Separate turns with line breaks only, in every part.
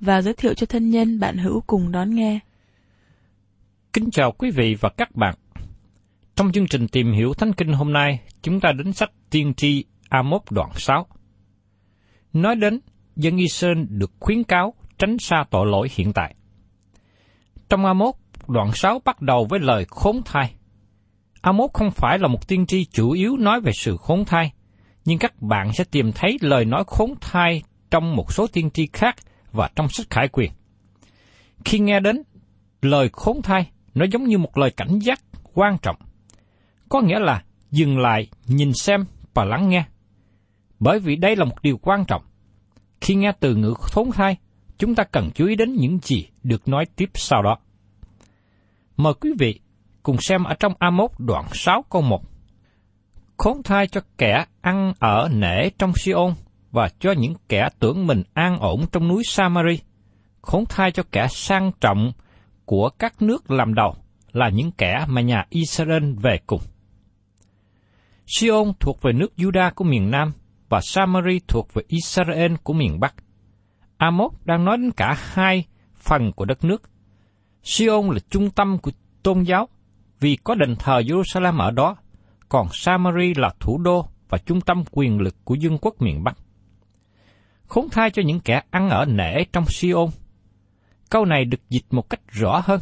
và giới thiệu cho thân nhân bạn hữu cùng đón nghe.
Kính chào quý vị và các bạn. Trong chương trình tìm hiểu Thánh Kinh hôm nay, chúng ta đến sách Tiên tri Amos đoạn 6. Nói đến dân Israel được khuyến cáo tránh xa tội lỗi hiện tại. Trong Amos đoạn 6 bắt đầu với lời khốn thai. Amos không phải là một tiên tri chủ yếu nói về sự khốn thai, nhưng các bạn sẽ tìm thấy lời nói khốn thai trong một số tiên tri khác và trong sách khải quyền. Khi nghe đến lời khốn thai, nó giống như một lời cảnh giác quan trọng. Có nghĩa là dừng lại, nhìn xem và lắng nghe. Bởi vì đây là một điều quan trọng. Khi nghe từ ngữ khốn thai, chúng ta cần chú ý đến những gì được nói tiếp sau đó. Mời quý vị cùng xem ở trong Amos đoạn 6 câu 1. Khốn thai cho kẻ ăn ở nể trong Siôn và cho những kẻ tưởng mình an ổn trong núi Samari. Khốn thai cho kẻ sang trọng của các nước làm đầu là những kẻ mà nhà Israel về cùng. Siôn thuộc về nước Juda của miền Nam và Samari thuộc về Israel của miền Bắc. Amos đang nói đến cả hai phần của đất nước. Siôn là trung tâm của tôn giáo vì có đền thờ Jerusalem ở đó, còn Samari là thủ đô và trung tâm quyền lực của vương quốc miền Bắc. Khốn thai cho những kẻ ăn ở nể trong Siôn. Câu này được dịch một cách rõ hơn.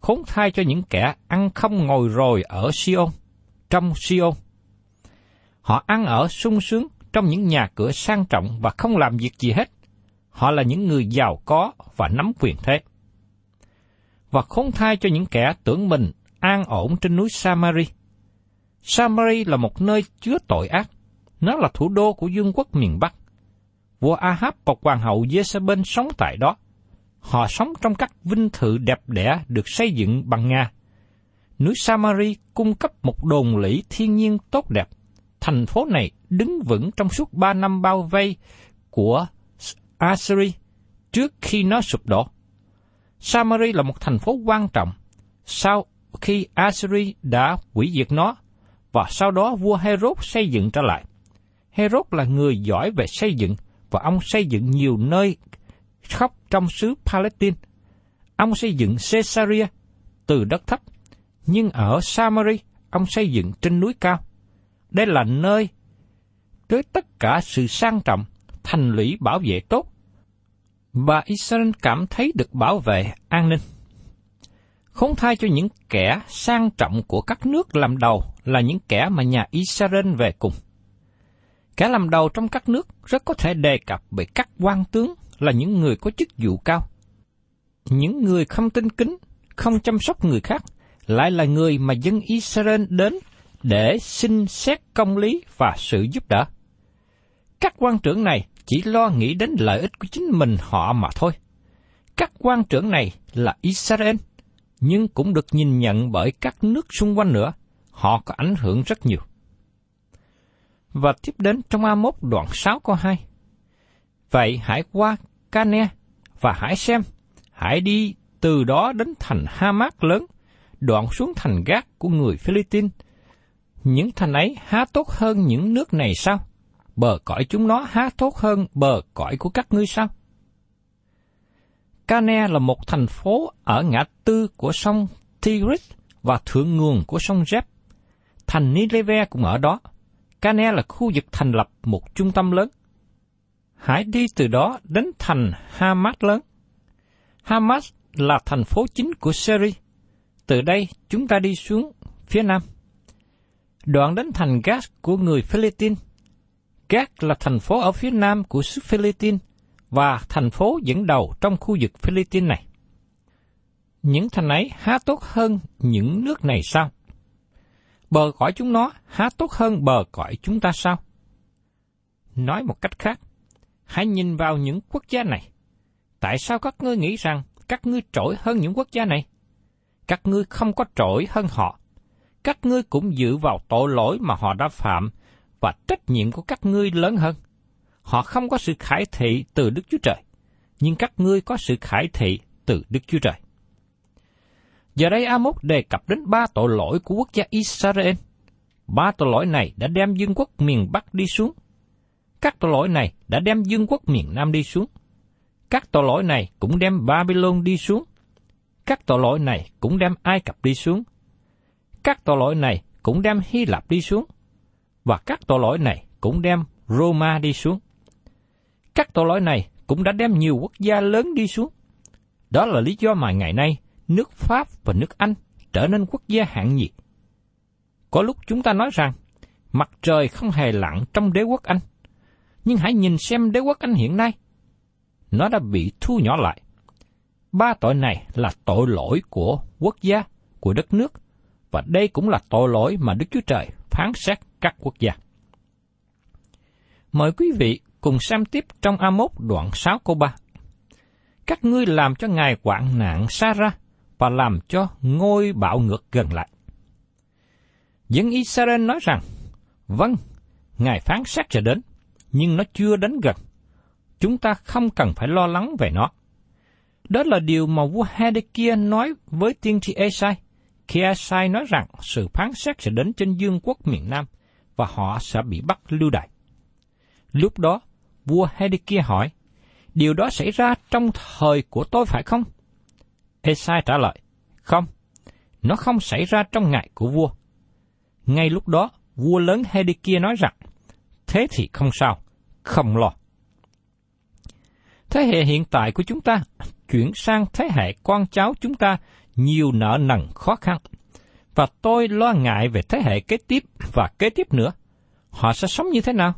Khốn thai cho những kẻ ăn không ngồi rồi ở Siôn, trong Siôn. Họ ăn ở sung sướng trong những nhà cửa sang trọng và không làm việc gì hết. Họ là những người giàu có và nắm quyền thế. Và khốn thai cho những kẻ tưởng mình an ổn trên núi Samari. Samari là một nơi chứa tội ác. Nó là thủ đô của vương quốc miền Bắc. Vua Ahab và hoàng hậu Jezebel sống tại đó. Họ sống trong các vinh thự đẹp đẽ được xây dựng bằng Nga. Núi Samari cung cấp một đồn lũy thiên nhiên tốt đẹp. Thành phố này đứng vững trong suốt ba năm bao vây của Assyria trước khi nó sụp đổ. Samari là một thành phố quan trọng. Sau khi Assyria đã hủy diệt nó, và sau đó vua Herod xây dựng trở lại. Herod là người giỏi về xây dựng, và ông xây dựng nhiều nơi khắp trong xứ Palestine. Ông xây dựng Caesarea từ đất thấp, nhưng ở Samari ông xây dựng trên núi cao. Đây là nơi với tất cả sự sang trọng, thành lũy bảo vệ tốt, và Israel cảm thấy được bảo vệ an ninh. Không thay cho những kẻ sang trọng của các nước làm đầu là những kẻ mà nhà Israel về cùng. Kẻ làm đầu trong các nước rất có thể đề cập bởi các quan tướng là những người có chức vụ cao. Những người không tin kính, không chăm sóc người khác, lại là người mà dân Israel đến để xin xét công lý và sự giúp đỡ. Các quan trưởng này chỉ lo nghĩ đến lợi ích của chính mình họ mà thôi. Các quan trưởng này là Israel, nhưng cũng được nhìn nhận bởi các nước xung quanh nữa. Họ có ảnh hưởng rất nhiều. Và tiếp đến trong A1 đoạn 6 câu 2. Vậy hãy qua Cane và hãy xem, hãy đi từ đó đến thành Hamas lớn, đoạn xuống thành gác của người Philippines. Những thành ấy há tốt hơn những nước này sao? Bờ cõi chúng nó há tốt hơn bờ cõi của các ngươi sao? Cane là một thành phố ở ngã tư của sông Tigris và thượng nguồn của sông Jeb. Thành Nineveh cũng ở đó. Cane là khu vực thành lập một trung tâm lớn. Hãy đi từ đó đến thành Hamas lớn. Hamas là thành phố chính của Syria. Từ đây chúng ta đi xuống phía nam. Đoạn đến thành Gas của người Philippines. Gas là thành phố ở phía nam của xứ Philippines và thành phố dẫn đầu trong khu vực Philippines này. Những thành ấy há tốt hơn những nước này sao? Bờ cõi chúng nó há tốt hơn bờ cõi chúng ta sao? Nói một cách khác, hãy nhìn vào những quốc gia này. Tại sao các ngươi nghĩ rằng các ngươi trội hơn những quốc gia này? Các ngươi không có trội hơn họ. Các ngươi cũng dự vào tội lỗi mà họ đã phạm và trách nhiệm của các ngươi lớn hơn. Họ không có sự khải thị từ Đức Chúa Trời, nhưng các ngươi có sự khải thị từ Đức Chúa Trời. Giờ đây Amos đề cập đến ba tội lỗi của quốc gia Israel. Ba tội lỗi này đã đem dương quốc miền Bắc đi xuống. Các tội lỗi này đã đem dương quốc miền Nam đi xuống. Các tội lỗi này cũng đem Babylon đi xuống. Các tội lỗi này cũng đem Ai Cập đi xuống. Các tội lỗi này cũng đem Hy Lạp đi xuống. Và các tội lỗi này cũng đem Roma đi xuống. Các tội lỗi này cũng đã đem nhiều quốc gia lớn đi xuống. Đó là lý do mà ngày nay nước Pháp và nước Anh trở nên quốc gia hạng nhì. Có lúc chúng ta nói rằng mặt trời không hề lặn trong đế quốc Anh. Nhưng hãy nhìn xem đế quốc Anh hiện nay. Nó đã bị thu nhỏ lại. Ba tội này là tội lỗi của quốc gia, của đất nước, và đây cũng là tội lỗi mà Đức Chúa Trời phán xét các quốc gia. Mời quý vị cùng xem tiếp trong A1 đoạn 6 câu 3. Các ngươi làm cho Ngài quạng nạn xa ra và làm cho ngôi bạo ngược gần lại. Dân Israel nói rằng, vâng, Ngài phán xét sẽ đến, nhưng nó chưa đến gần. Chúng ta không cần phải lo lắng về nó. Đó là điều mà vua Hedekia nói với tiên tri Esai, khi Esai nói rằng sự phán xét sẽ đến trên dương quốc miền Nam và họ sẽ bị bắt lưu đày. Lúc đó, vua Hedekia hỏi, điều đó xảy ra trong thời của tôi phải không? Esai trả lời, không, nó không xảy ra trong ngày của vua. Ngay lúc đó, vua lớn Hedekia nói rằng, thế thì không sao, không lo. Thế hệ hiện tại của chúng ta chuyển sang thế hệ con cháu chúng ta nhiều nợ nần khó khăn. Và tôi lo ngại về thế hệ kế tiếp và kế tiếp nữa. Họ sẽ sống như thế nào?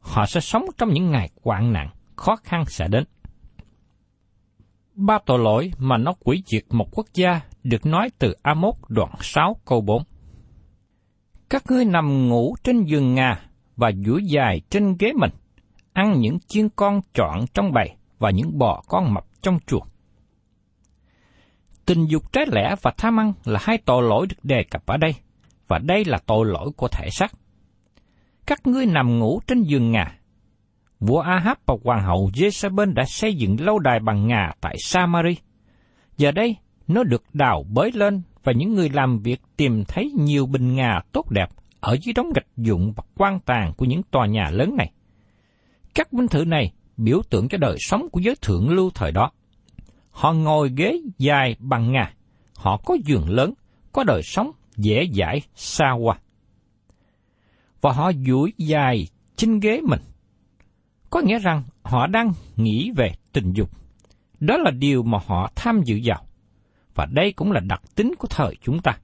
Họ sẽ sống trong những ngày hoạn nạn, khó khăn sẽ đến. Ba tội lỗi mà nó quỷ diệt một quốc gia được nói từ Amos đoạn 6 câu 4. Các ngươi nằm ngủ trên giường ngà và duỗi dài trên ghế mình, ăn những chiên con trọn trong bầy và những bò con mập trong chuồng. Tình dục trái lẽ và tham ăn là hai tội lỗi được đề cập ở đây, và đây là tội lỗi của thể xác. Các ngươi nằm ngủ trên giường ngà. Vua Ahab và hoàng hậu Jezebel đã xây dựng lâu đài bằng ngà tại Samari. Giờ đây, nó được đào bới lên và những người làm việc tìm thấy nhiều bình ngà tốt đẹp ở dưới đống gạch dụng và quan tàn của những tòa nhà lớn này. Các binh thự này biểu tượng cho đời sống của giới thượng lưu thời đó. Họ ngồi ghế dài bằng ngà, họ có giường lớn, có đời sống dễ dãi xa hoa. Và họ duỗi dài trên ghế mình. Có nghĩa rằng họ đang nghĩ về tình dục. Đó là điều mà họ tham dự vào. Và đây cũng là đặc tính của thời chúng ta.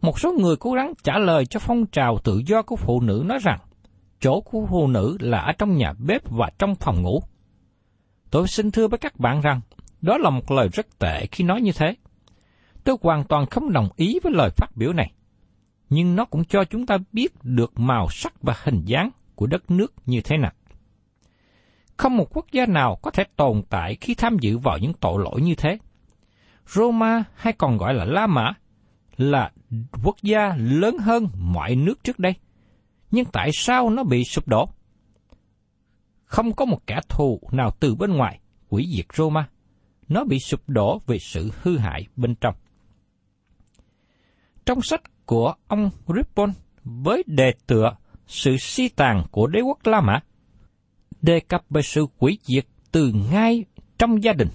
Một số người cố gắng trả lời cho phong trào tự do của phụ nữ nói rằng chỗ của phụ nữ là ở trong nhà bếp và trong phòng ngủ. Tôi xin thưa với các bạn rằng, đó là một lời rất tệ khi nói như thế. Tôi hoàn toàn không đồng ý với lời phát biểu này. Nhưng nó cũng cho chúng ta biết được màu sắc và hình dáng của đất nước như thế nào. Không một quốc gia nào có thể tồn tại khi tham dự vào những tội lỗi như thế. Roma hay còn gọi là La Mã là quốc gia lớn hơn mọi nước trước đây. Nhưng tại sao nó bị sụp đổ? Không có một kẻ thù nào từ bên ngoài hủy diệt Roma. Nó bị sụp đổ vì sự hư hại bên trong. trong sách của ông Rippon với đề tựa Sự si tàn của đế quốc La Mã, đề cập về sự hủy diệt từ ngay trong gia đình.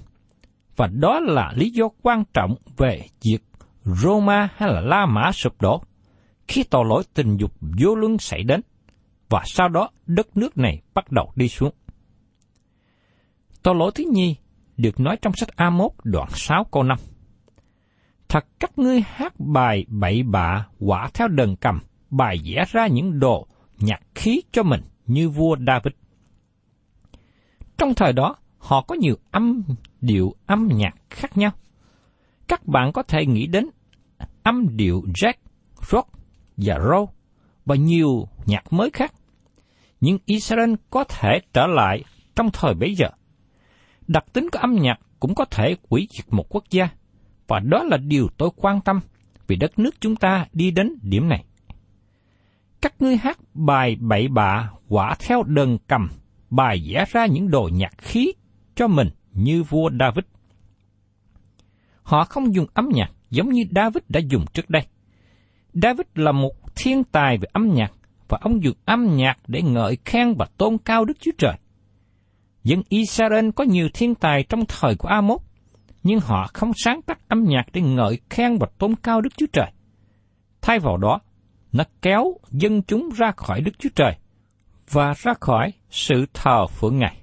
Và đó là lý do quan trọng về việc Roma hay là La Mã sụp đổ khi tội lỗi tình dục vô luân xảy đến, và sau đó đất nước này bắt đầu đi xuống. Tội lỗi thứ nhì được nói trong sách A1 đoạn 6 câu 5. Thật các ngươi hát bài bậy bạ quả theo đờn cầm, bài vẽ ra những đồ nhạc khí cho mình như vua David. Trong thời đó, họ có nhiều âm điệu âm nhạc khác nhau. Các bạn có thể nghĩ đến âm điệu jazz, rock và roll và nhiều nhạc mới khác. Nhưng Israel có thể trở lại trong thời bấy giờ. Đặc tính của âm nhạc cũng có thể quỷ diệt một quốc gia, và đó là điều tôi quan tâm vì đất nước chúng ta đi đến điểm này. Các ngươi hát bài bậy bạ quả theo đờn cầm, bài vẽ ra những đồ nhạc khí cho mình như vua David. Họ không dùng âm nhạc giống như David đã dùng trước đây. David là một thiên tài về âm nhạc và ông dùng âm nhạc để ngợi khen và tôn cao Đức Chúa Trời. Dân Israel có nhiều thiên tài trong thời của Amos, nhưng họ không sáng tác âm nhạc để ngợi khen và tôn cao Đức Chúa Trời. Thay vào đó, nó kéo dân chúng ra khỏi Đức Chúa Trời và ra khỏi sự thờ phượng Ngài.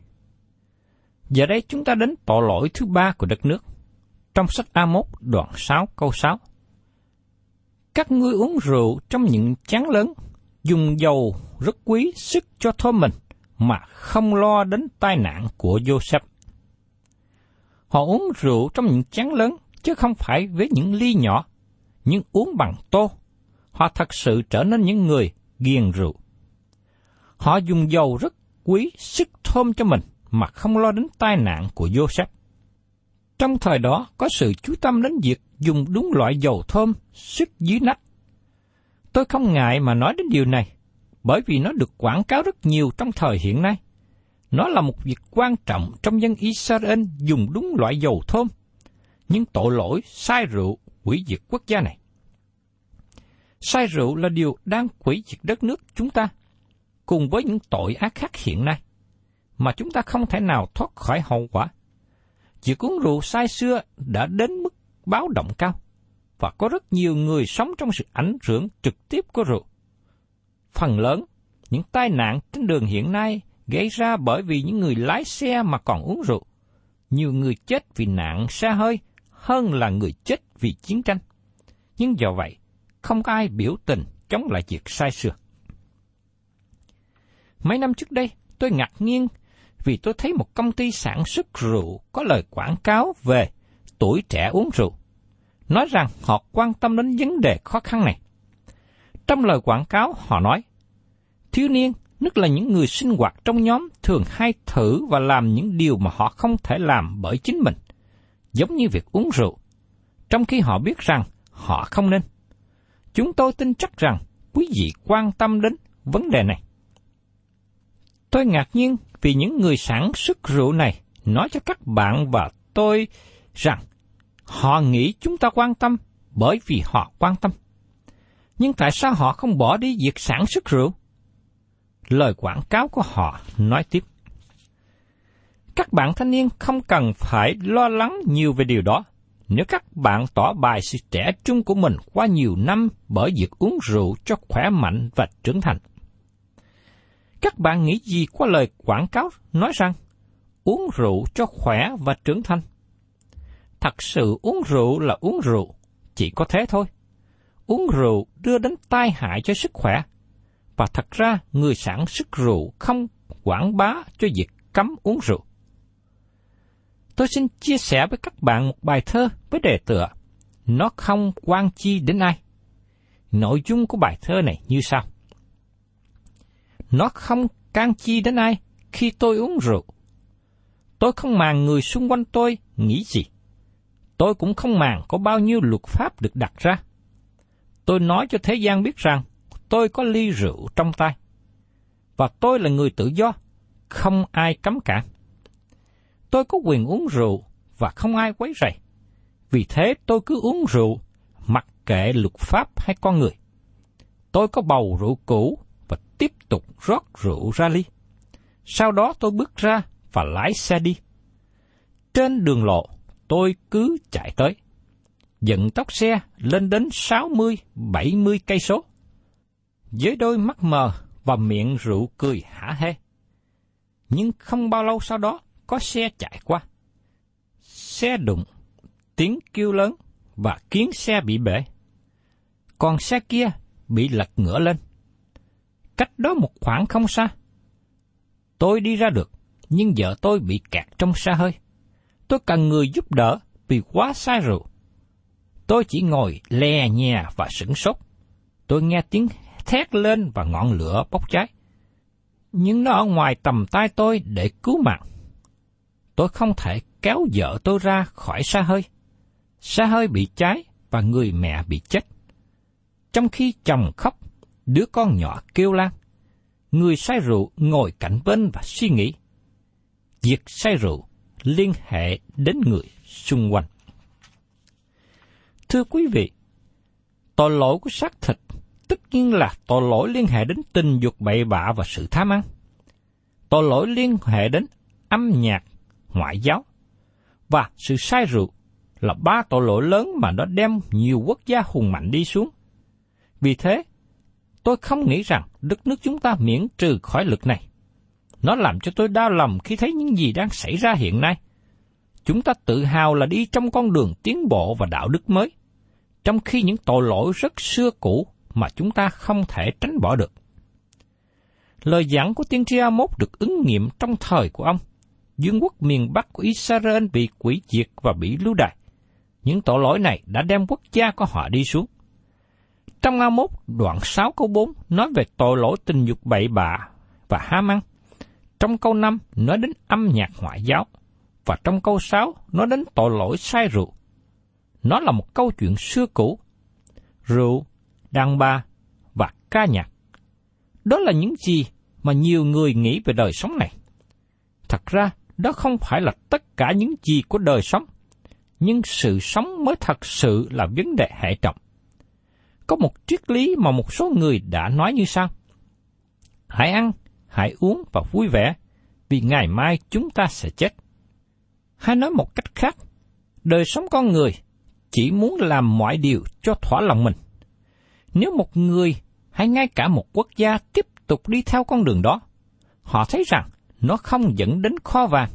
Giờ đây chúng ta đến tội lỗi thứ ba của đất nước. Trong sách A1 đoạn 6 câu 6. Các ngươi uống rượu trong những chén lớn, dùng dầu rất quý sức cho thôi mình, mà không lo đến tai nạn của Joseph. Họ uống rượu trong những chén lớn, chứ không phải với những ly nhỏ, nhưng uống bằng tô. Họ thật sự trở nên những người ghiền rượu. Họ dùng dầu rất quý sức thơm cho mình, mà không lo đến tai nạn của Joseph. Trong thời đó có sự chú tâm đến việc dùng đúng loại dầu thơm sức dưới nách. Tôi không ngại mà nói đến điều này, bởi vì nó được quảng cáo rất nhiều trong thời hiện nay. Nó là một việc quan trọng trong dân Israel dùng đúng loại dầu thơm, nhưng tội lỗi sai rượu hủy diệt quốc gia này. Sai rượu là điều đang hủy diệt đất nước chúng ta, cùng với những tội ác khác hiện nay, mà chúng ta không thể nào thoát khỏi hậu quả. Việc uống rượu sai xưa đã đến mức báo động cao, và có rất nhiều người sống trong sự ảnh hưởng trực tiếp của rượu. Phần lớn, những tai nạn trên đường hiện nay gây ra bởi vì những người lái xe mà còn uống rượu. Nhiều người chết vì nạn xe hơi hơn là người chết vì chiến tranh. Nhưng do vậy, không có ai biểu tình chống lại việc sai xưa. Mấy năm trước đây, tôi ngạc nhiên vì tôi thấy một công ty sản xuất rượu có lời quảng cáo về tuổi trẻ uống rượu, nói rằng họ quan tâm đến vấn đề khó khăn này. Trong lời quảng cáo họ nói, thiếu niên, nhất là những người sinh hoạt trong nhóm thường hay thử và làm những điều mà họ không thể làm bởi chính mình, giống như việc uống rượu, trong khi họ biết rằng họ không nên. Chúng tôi tin chắc rằng quý vị quan tâm đến vấn đề này. Tôi ngạc nhiên vì những người sản xuất rượu này nói cho các bạn và tôi rằng họ nghĩ chúng ta quan tâm bởi vì họ quan tâm. Nhưng tại sao họ không bỏ đi việc sản xuất rượu? Lời quảng cáo của họ nói tiếp. Các bạn thanh niên không cần phải lo lắng nhiều về điều đó. Nếu các bạn tỏ bài sự trẻ trung của mình qua nhiều năm bởi việc uống rượu cho khỏe mạnh và trưởng thành. Các bạn nghĩ gì qua lời quảng cáo nói rằng uống rượu cho khỏe và trưởng thành? Thật sự uống rượu là uống rượu, chỉ có thế thôi. Uống rượu đưa đến tai hại cho sức khỏe, và thật ra người sản xuất rượu không quảng bá cho việc cấm uống rượu. Tôi xin chia sẻ với các bạn một bài thơ với đề tựa Nó không quan chi đến ai. Nội dung của bài thơ này như sau. Nó không can chi đến ai khi tôi uống rượu. Tôi không màng người xung quanh tôi nghĩ gì. Tôi cũng không màng có bao nhiêu luật pháp được đặt ra. Tôi nói cho thế gian biết rằng tôi có ly rượu trong tay. Và tôi là người tự do, không ai cấm cản. Tôi có quyền uống rượu và không ai quấy rầy. Vì thế tôi cứ uống rượu, mặc kệ luật pháp hay con người. Tôi có bầu rượu cũ tiếp tục rót rượu ra ly. Sau đó tôi bước ra và lái xe đi. Trên đường lộ, tôi cứ chạy tới. Dẫn tốc xe lên đến 60-70 cây số. Với đôi mắt mờ và miệng rượu cười hả hê. Nhưng không bao lâu sau đó, có xe chạy qua. Xe đụng, tiếng kêu lớn và kiến xe bị bể. Còn xe kia bị lật ngửa lên. Cách đó một khoảng không xa. Tôi đi ra được, nhưng vợ tôi bị kẹt trong xa hơi. Tôi cần người giúp đỡ vì quá say rượu. Tôi chỉ ngồi lè nhè và sửng sốt. Tôi nghe tiếng thét lên và ngọn lửa bốc cháy. Nhưng nó ở ngoài tầm tay tôi để cứu mạng. Tôi không thể kéo vợ tôi ra khỏi xa hơi. Xa hơi bị cháy và người mẹ bị chết. Trong khi chồng khóc, đứa con nhỏ kêu lan. Người say rượu ngồi cạnh bên và suy nghĩ. Việc say rượu liên hệ đến người xung quanh. Thưa quý vị, tội lỗi của xác thịt tất nhiên là tội lỗi liên hệ đến tình dục bậy bạ và sự tham ăn. Tội lỗi liên hệ đến âm nhạc, ngoại giáo và sự sai rượu là ba tội lỗi lớn mà nó đem nhiều quốc gia hùng mạnh đi xuống. Vì thế, tôi không nghĩ rằng đất nước chúng ta miễn trừ khỏi lực này. Nó làm cho tôi đau lòng khi thấy những gì đang xảy ra hiện nay. Chúng ta tự hào là đi trong con đường tiến bộ và đạo đức mới, trong khi những tội lỗi rất xưa cũ mà chúng ta không thể tránh bỏ được. Lời giảng của tiên tri Amos được ứng nghiệm trong thời của ông. Dương quốc miền Bắc của Israel bị quỷ diệt và bị lưu đày. Những tội lỗi này đã đem quốc gia của họ đi xuống. Trong Amos đoạn 6 câu 4 nói về tội lỗi tình dục bậy bạ và ham ăn. Trong câu 5 nói đến âm nhạc ngoại giáo. Và trong câu 6 nói đến tội lỗi say rượu. Nó là một câu chuyện xưa cũ. Rượu, đàn bà và ca nhạc. Đó là những gì mà nhiều người nghĩ về đời sống này. Thật ra, đó không phải là tất cả những gì của đời sống, nhưng sự sống mới thật sự là vấn đề hệ trọng. Có một triết lý mà một số người đã nói như sau. Hãy ăn, hãy uống và vui vẻ, vì ngày mai chúng ta sẽ chết. Hay nói một cách khác, đời sống con người chỉ muốn làm mọi điều cho thỏa lòng mình. Nếu một người hay ngay cả một quốc gia tiếp tục đi theo con đường đó, họ thấy rằng nó không dẫn đến kho vàng,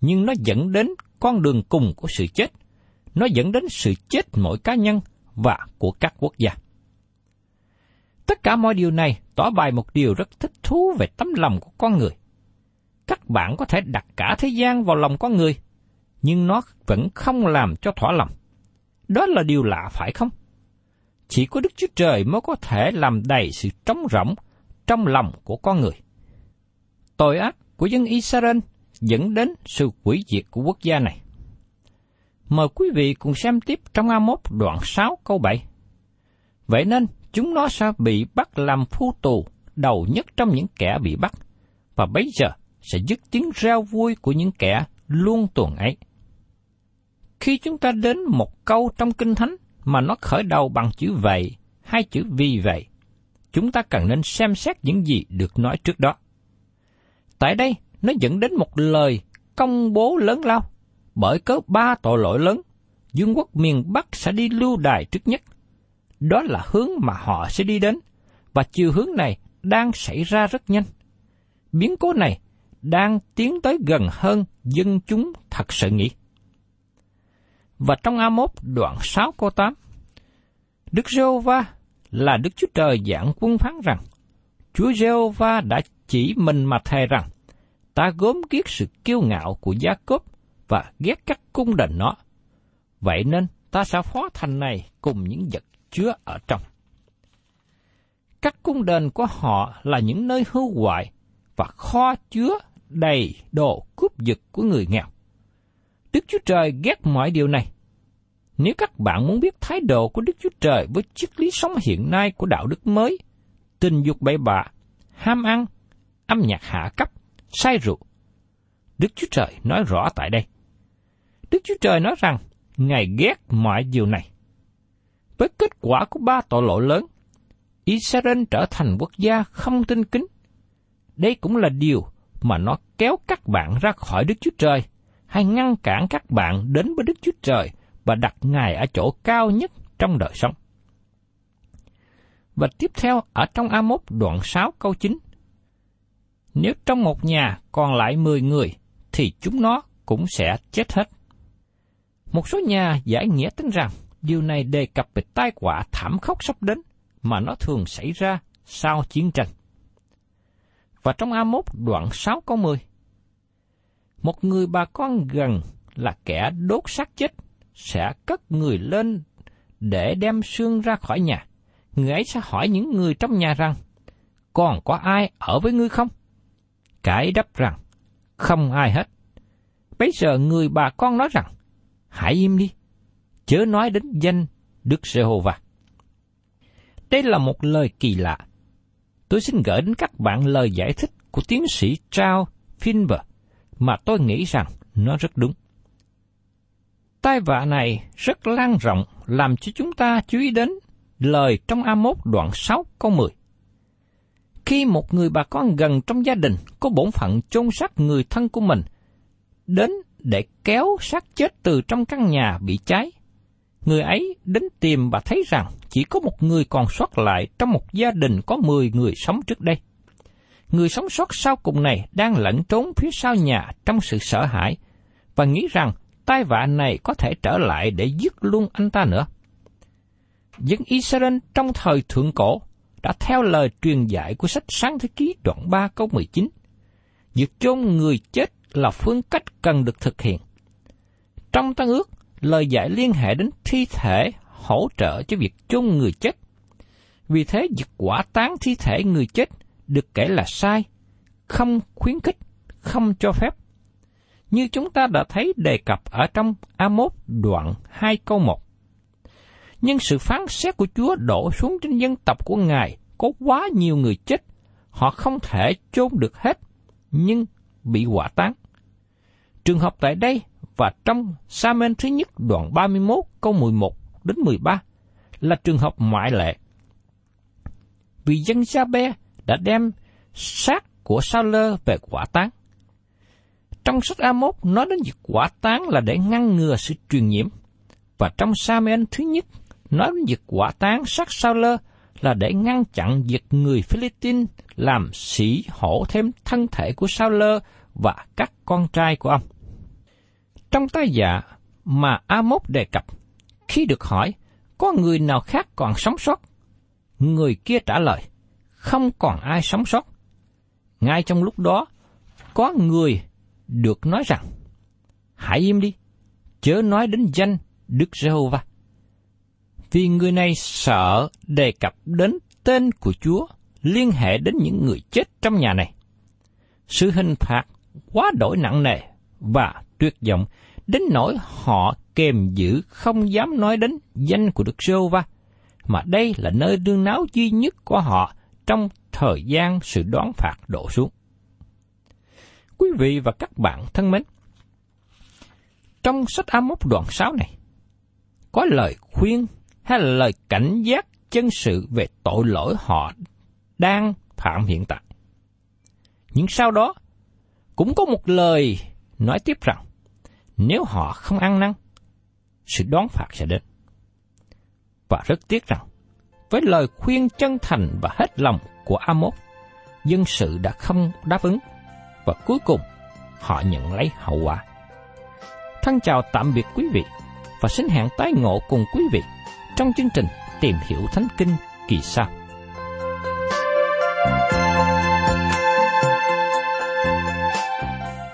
nhưng nó dẫn đến con đường cùng của sự chết. Nó dẫn đến sự chết mỗi cá nhân và của các quốc gia. Tất cả mọi điều này tỏ bài một điều rất thích thú về tấm lòng của con người. Các bạn có thể đặt cả thế gian vào lòng con người, nhưng nó vẫn không làm cho thỏa lòng. Đó là điều lạ phải không? Chỉ có Đức Chúa Trời mới có thể làm đầy sự trống rỗng trong lòng của con người. Tội ác của dân Israel dẫn đến sự quỷ diệt của quốc gia này. Mời quý vị cùng xem tiếp trong A1 đoạn 6 câu 7. Vậy nên, chúng nó sẽ bị bắt làm phu tù đầu nhất trong những kẻ bị bắt, và bây giờ sẽ dứt tiếng reo vui của những kẻ luôn tuần ấy. Khi chúng ta đến một câu trong Kinh Thánh mà nó khởi đầu bằng chữ vậy hay chữ vì vậy, chúng ta cần nên xem xét những gì được nói trước đó. Tại đây, nó dẫn đến một lời công bố lớn lao, bởi cớ ba tội lỗi lớn, dương quốc miền Bắc sẽ đi lưu đài trước nhất. Đó là hướng mà họ sẽ đi đến, và chiều hướng này đang xảy ra rất nhanh. Biến cố này đang tiến tới gần hơn dân chúng thật sự nghĩ. Và trong A1 đoạn 6 câu 8, Đức giê va là Đức Chúa Trời giảng quân phán rằng, Chúa giê va đã chỉ mình mà thề rằng, ta gốm kiết sự kiêu ngạo của Gia Cốp và ghét các cung đền nó. Vậy nên ta sẽ phó thành này cùng những vật chứa ở trong. Các cung đền của họ là những nơi hư hoại và kho chứa đầy đồ cướp giật của người nghèo. Đức Chúa Trời ghét mọi điều này. Nếu các bạn muốn biết thái độ của Đức Chúa Trời với triết lý sống hiện nay của đạo đức mới, tình dục bậy bạ, ham ăn, âm nhạc hạ cấp, say rượu, Đức Chúa Trời nói rõ tại đây. Đức Chúa Trời nói rằng Ngài ghét mọi điều này. Với kết quả của ba tội lỗi lớn. Israel trở thành quốc gia không tin kính. Đây cũng là điều mà nó kéo các bạn ra khỏi Đức Chúa Trời, hay ngăn cản các bạn đến với Đức Chúa Trời và đặt Ngài ở chỗ cao nhất trong đời sống. Và tiếp theo ở trong A1 đoạn 6 câu 9. Nếu trong một nhà còn lại 10 người, thì chúng nó cũng sẽ chết hết. Một số nhà giải nghĩa tính rằng điều này đề cập về tai họa thảm khốc sắp đến mà nó thường xảy ra sau chiến tranh. Và trong A1 đoạn 6 câu 10, một người bà con gần là kẻ đốt xác chết sẽ cất người lên để đem xương ra khỏi nhà. Người ấy sẽ hỏi những người trong nhà rằng, còn có ai ở với ngươi không? Cải đáp rằng, không ai hết. Bây giờ người bà con nói rằng, hãy im đi, chớ nói đến danh Đức Giê-hô-va. Đây là một lời kỳ lạ. Tôi xin gửi đến các bạn lời giải thích của tiến sĩ Charles Finber mà tôi nghĩ rằng nó rất đúng. Tai vạ này rất lan rộng làm cho chúng ta chú ý đến lời trong A1 đoạn 6 câu 10. Khi một người bà con gần trong gia đình có bổn phận chôn xác người thân của mình, đến để kéo xác chết từ trong căn nhà bị cháy, người ấy đến tìm và thấy rằng chỉ có một người còn sót lại trong một gia đình có 10 người sống trước đây. Người sống sót sau cùng này đang lẫn trốn phía sau nhà trong sự sợ hãi và nghĩ rằng tai vạ này có thể trở lại để giết luôn anh ta nữa. Dân Israel trong thời thượng cổ đã theo lời truyền dạy của sách Sáng Thế Ký đoạn 3 câu 19. Việc chôn người chết là phương cách cần được thực hiện. Trong Tân ước, lời dạy liên hệ đến thi thể hỗ trợ cho việc chôn người chết. Vì thế, việc quả tán thi thể người chết được kể là sai, không khuyến khích, không cho phép. Như chúng ta đã thấy đề cập ở trong A1 đoạn 2 câu 1. Nhưng sự phán xét của Chúa đổ xuống trên dân tộc của Ngài có quá nhiều người chết, họ không thể chôn được hết, nhưng bị quả tán. Trường hợp tại đây và trong Samen thứ nhất đoạn 31 câu 11 đến 13 là trường hợp ngoại lệ. Vì dân Gia-be đã đem xác của Sao Lơ về quả táng. Trong sách A1 nói đến việc quả táng là để ngăn ngừa sự truyền nhiễm. Và trong Samen thứ nhất nói đến việc quả táng xác Sao Lơ là để ngăn chặn việc người Philippines làm sĩ hổ thêm thân thể của Sao Lơ và các con trai của ông. Trong tai dạ mà Amos đề cập, khi được hỏi có người nào khác còn sống sót, người kia trả lời, không còn ai sống sót. Ngay trong lúc đó, có người được nói rằng, hãy im đi, chớ nói đến danh Đức Giê-hô-va. Vì người này sợ đề cập đến tên của Chúa liên hệ đến những người chết trong nhà này. Sự hình phạt quá đổi nặng nề và tuyệt vọng đến nỗi họ kềm giữ không dám nói đến danh của Đức Sô va mà đây là nơi đương náo duy nhất của họ trong thời gian sự đoán phạt đổ xuống. Quý vị và các bạn thân mến, trong sách Amos đoạn 6 này, có lời khuyên hay là lời cảnh giác chân sự về tội lỗi họ đang phạm hiện tại. Nhưng sau đó, cũng có một lời nói tiếp rằng, nếu họ không ăn năn, sự đón phạt sẽ đến. Và rất tiếc rằng, với lời khuyên chân thành và hết lòng của Amos, dân sự đã không đáp ứng, và cuối cùng họ nhận lấy hậu quả. Thân chào tạm biệt quý vị, và xin hẹn tái ngộ cùng quý vị trong chương trình Tìm hiểu Thánh Kinh kỳ sau.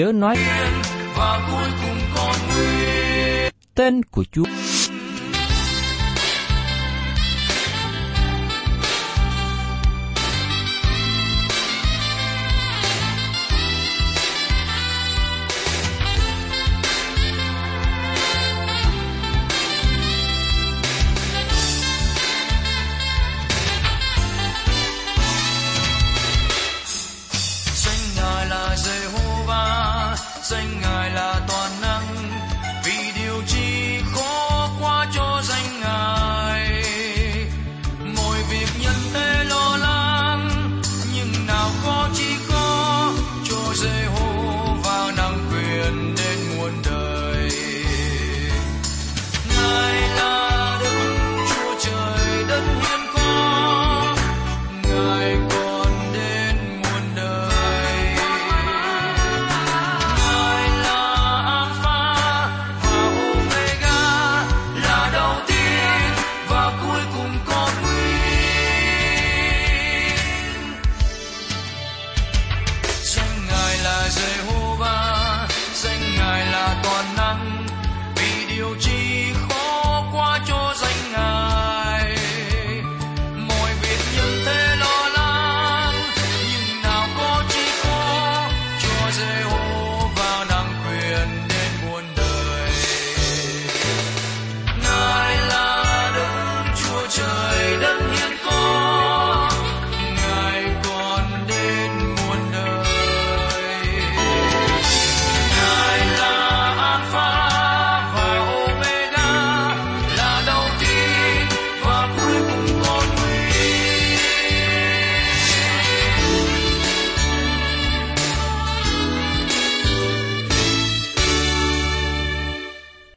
Chớ nói tên của Chúa.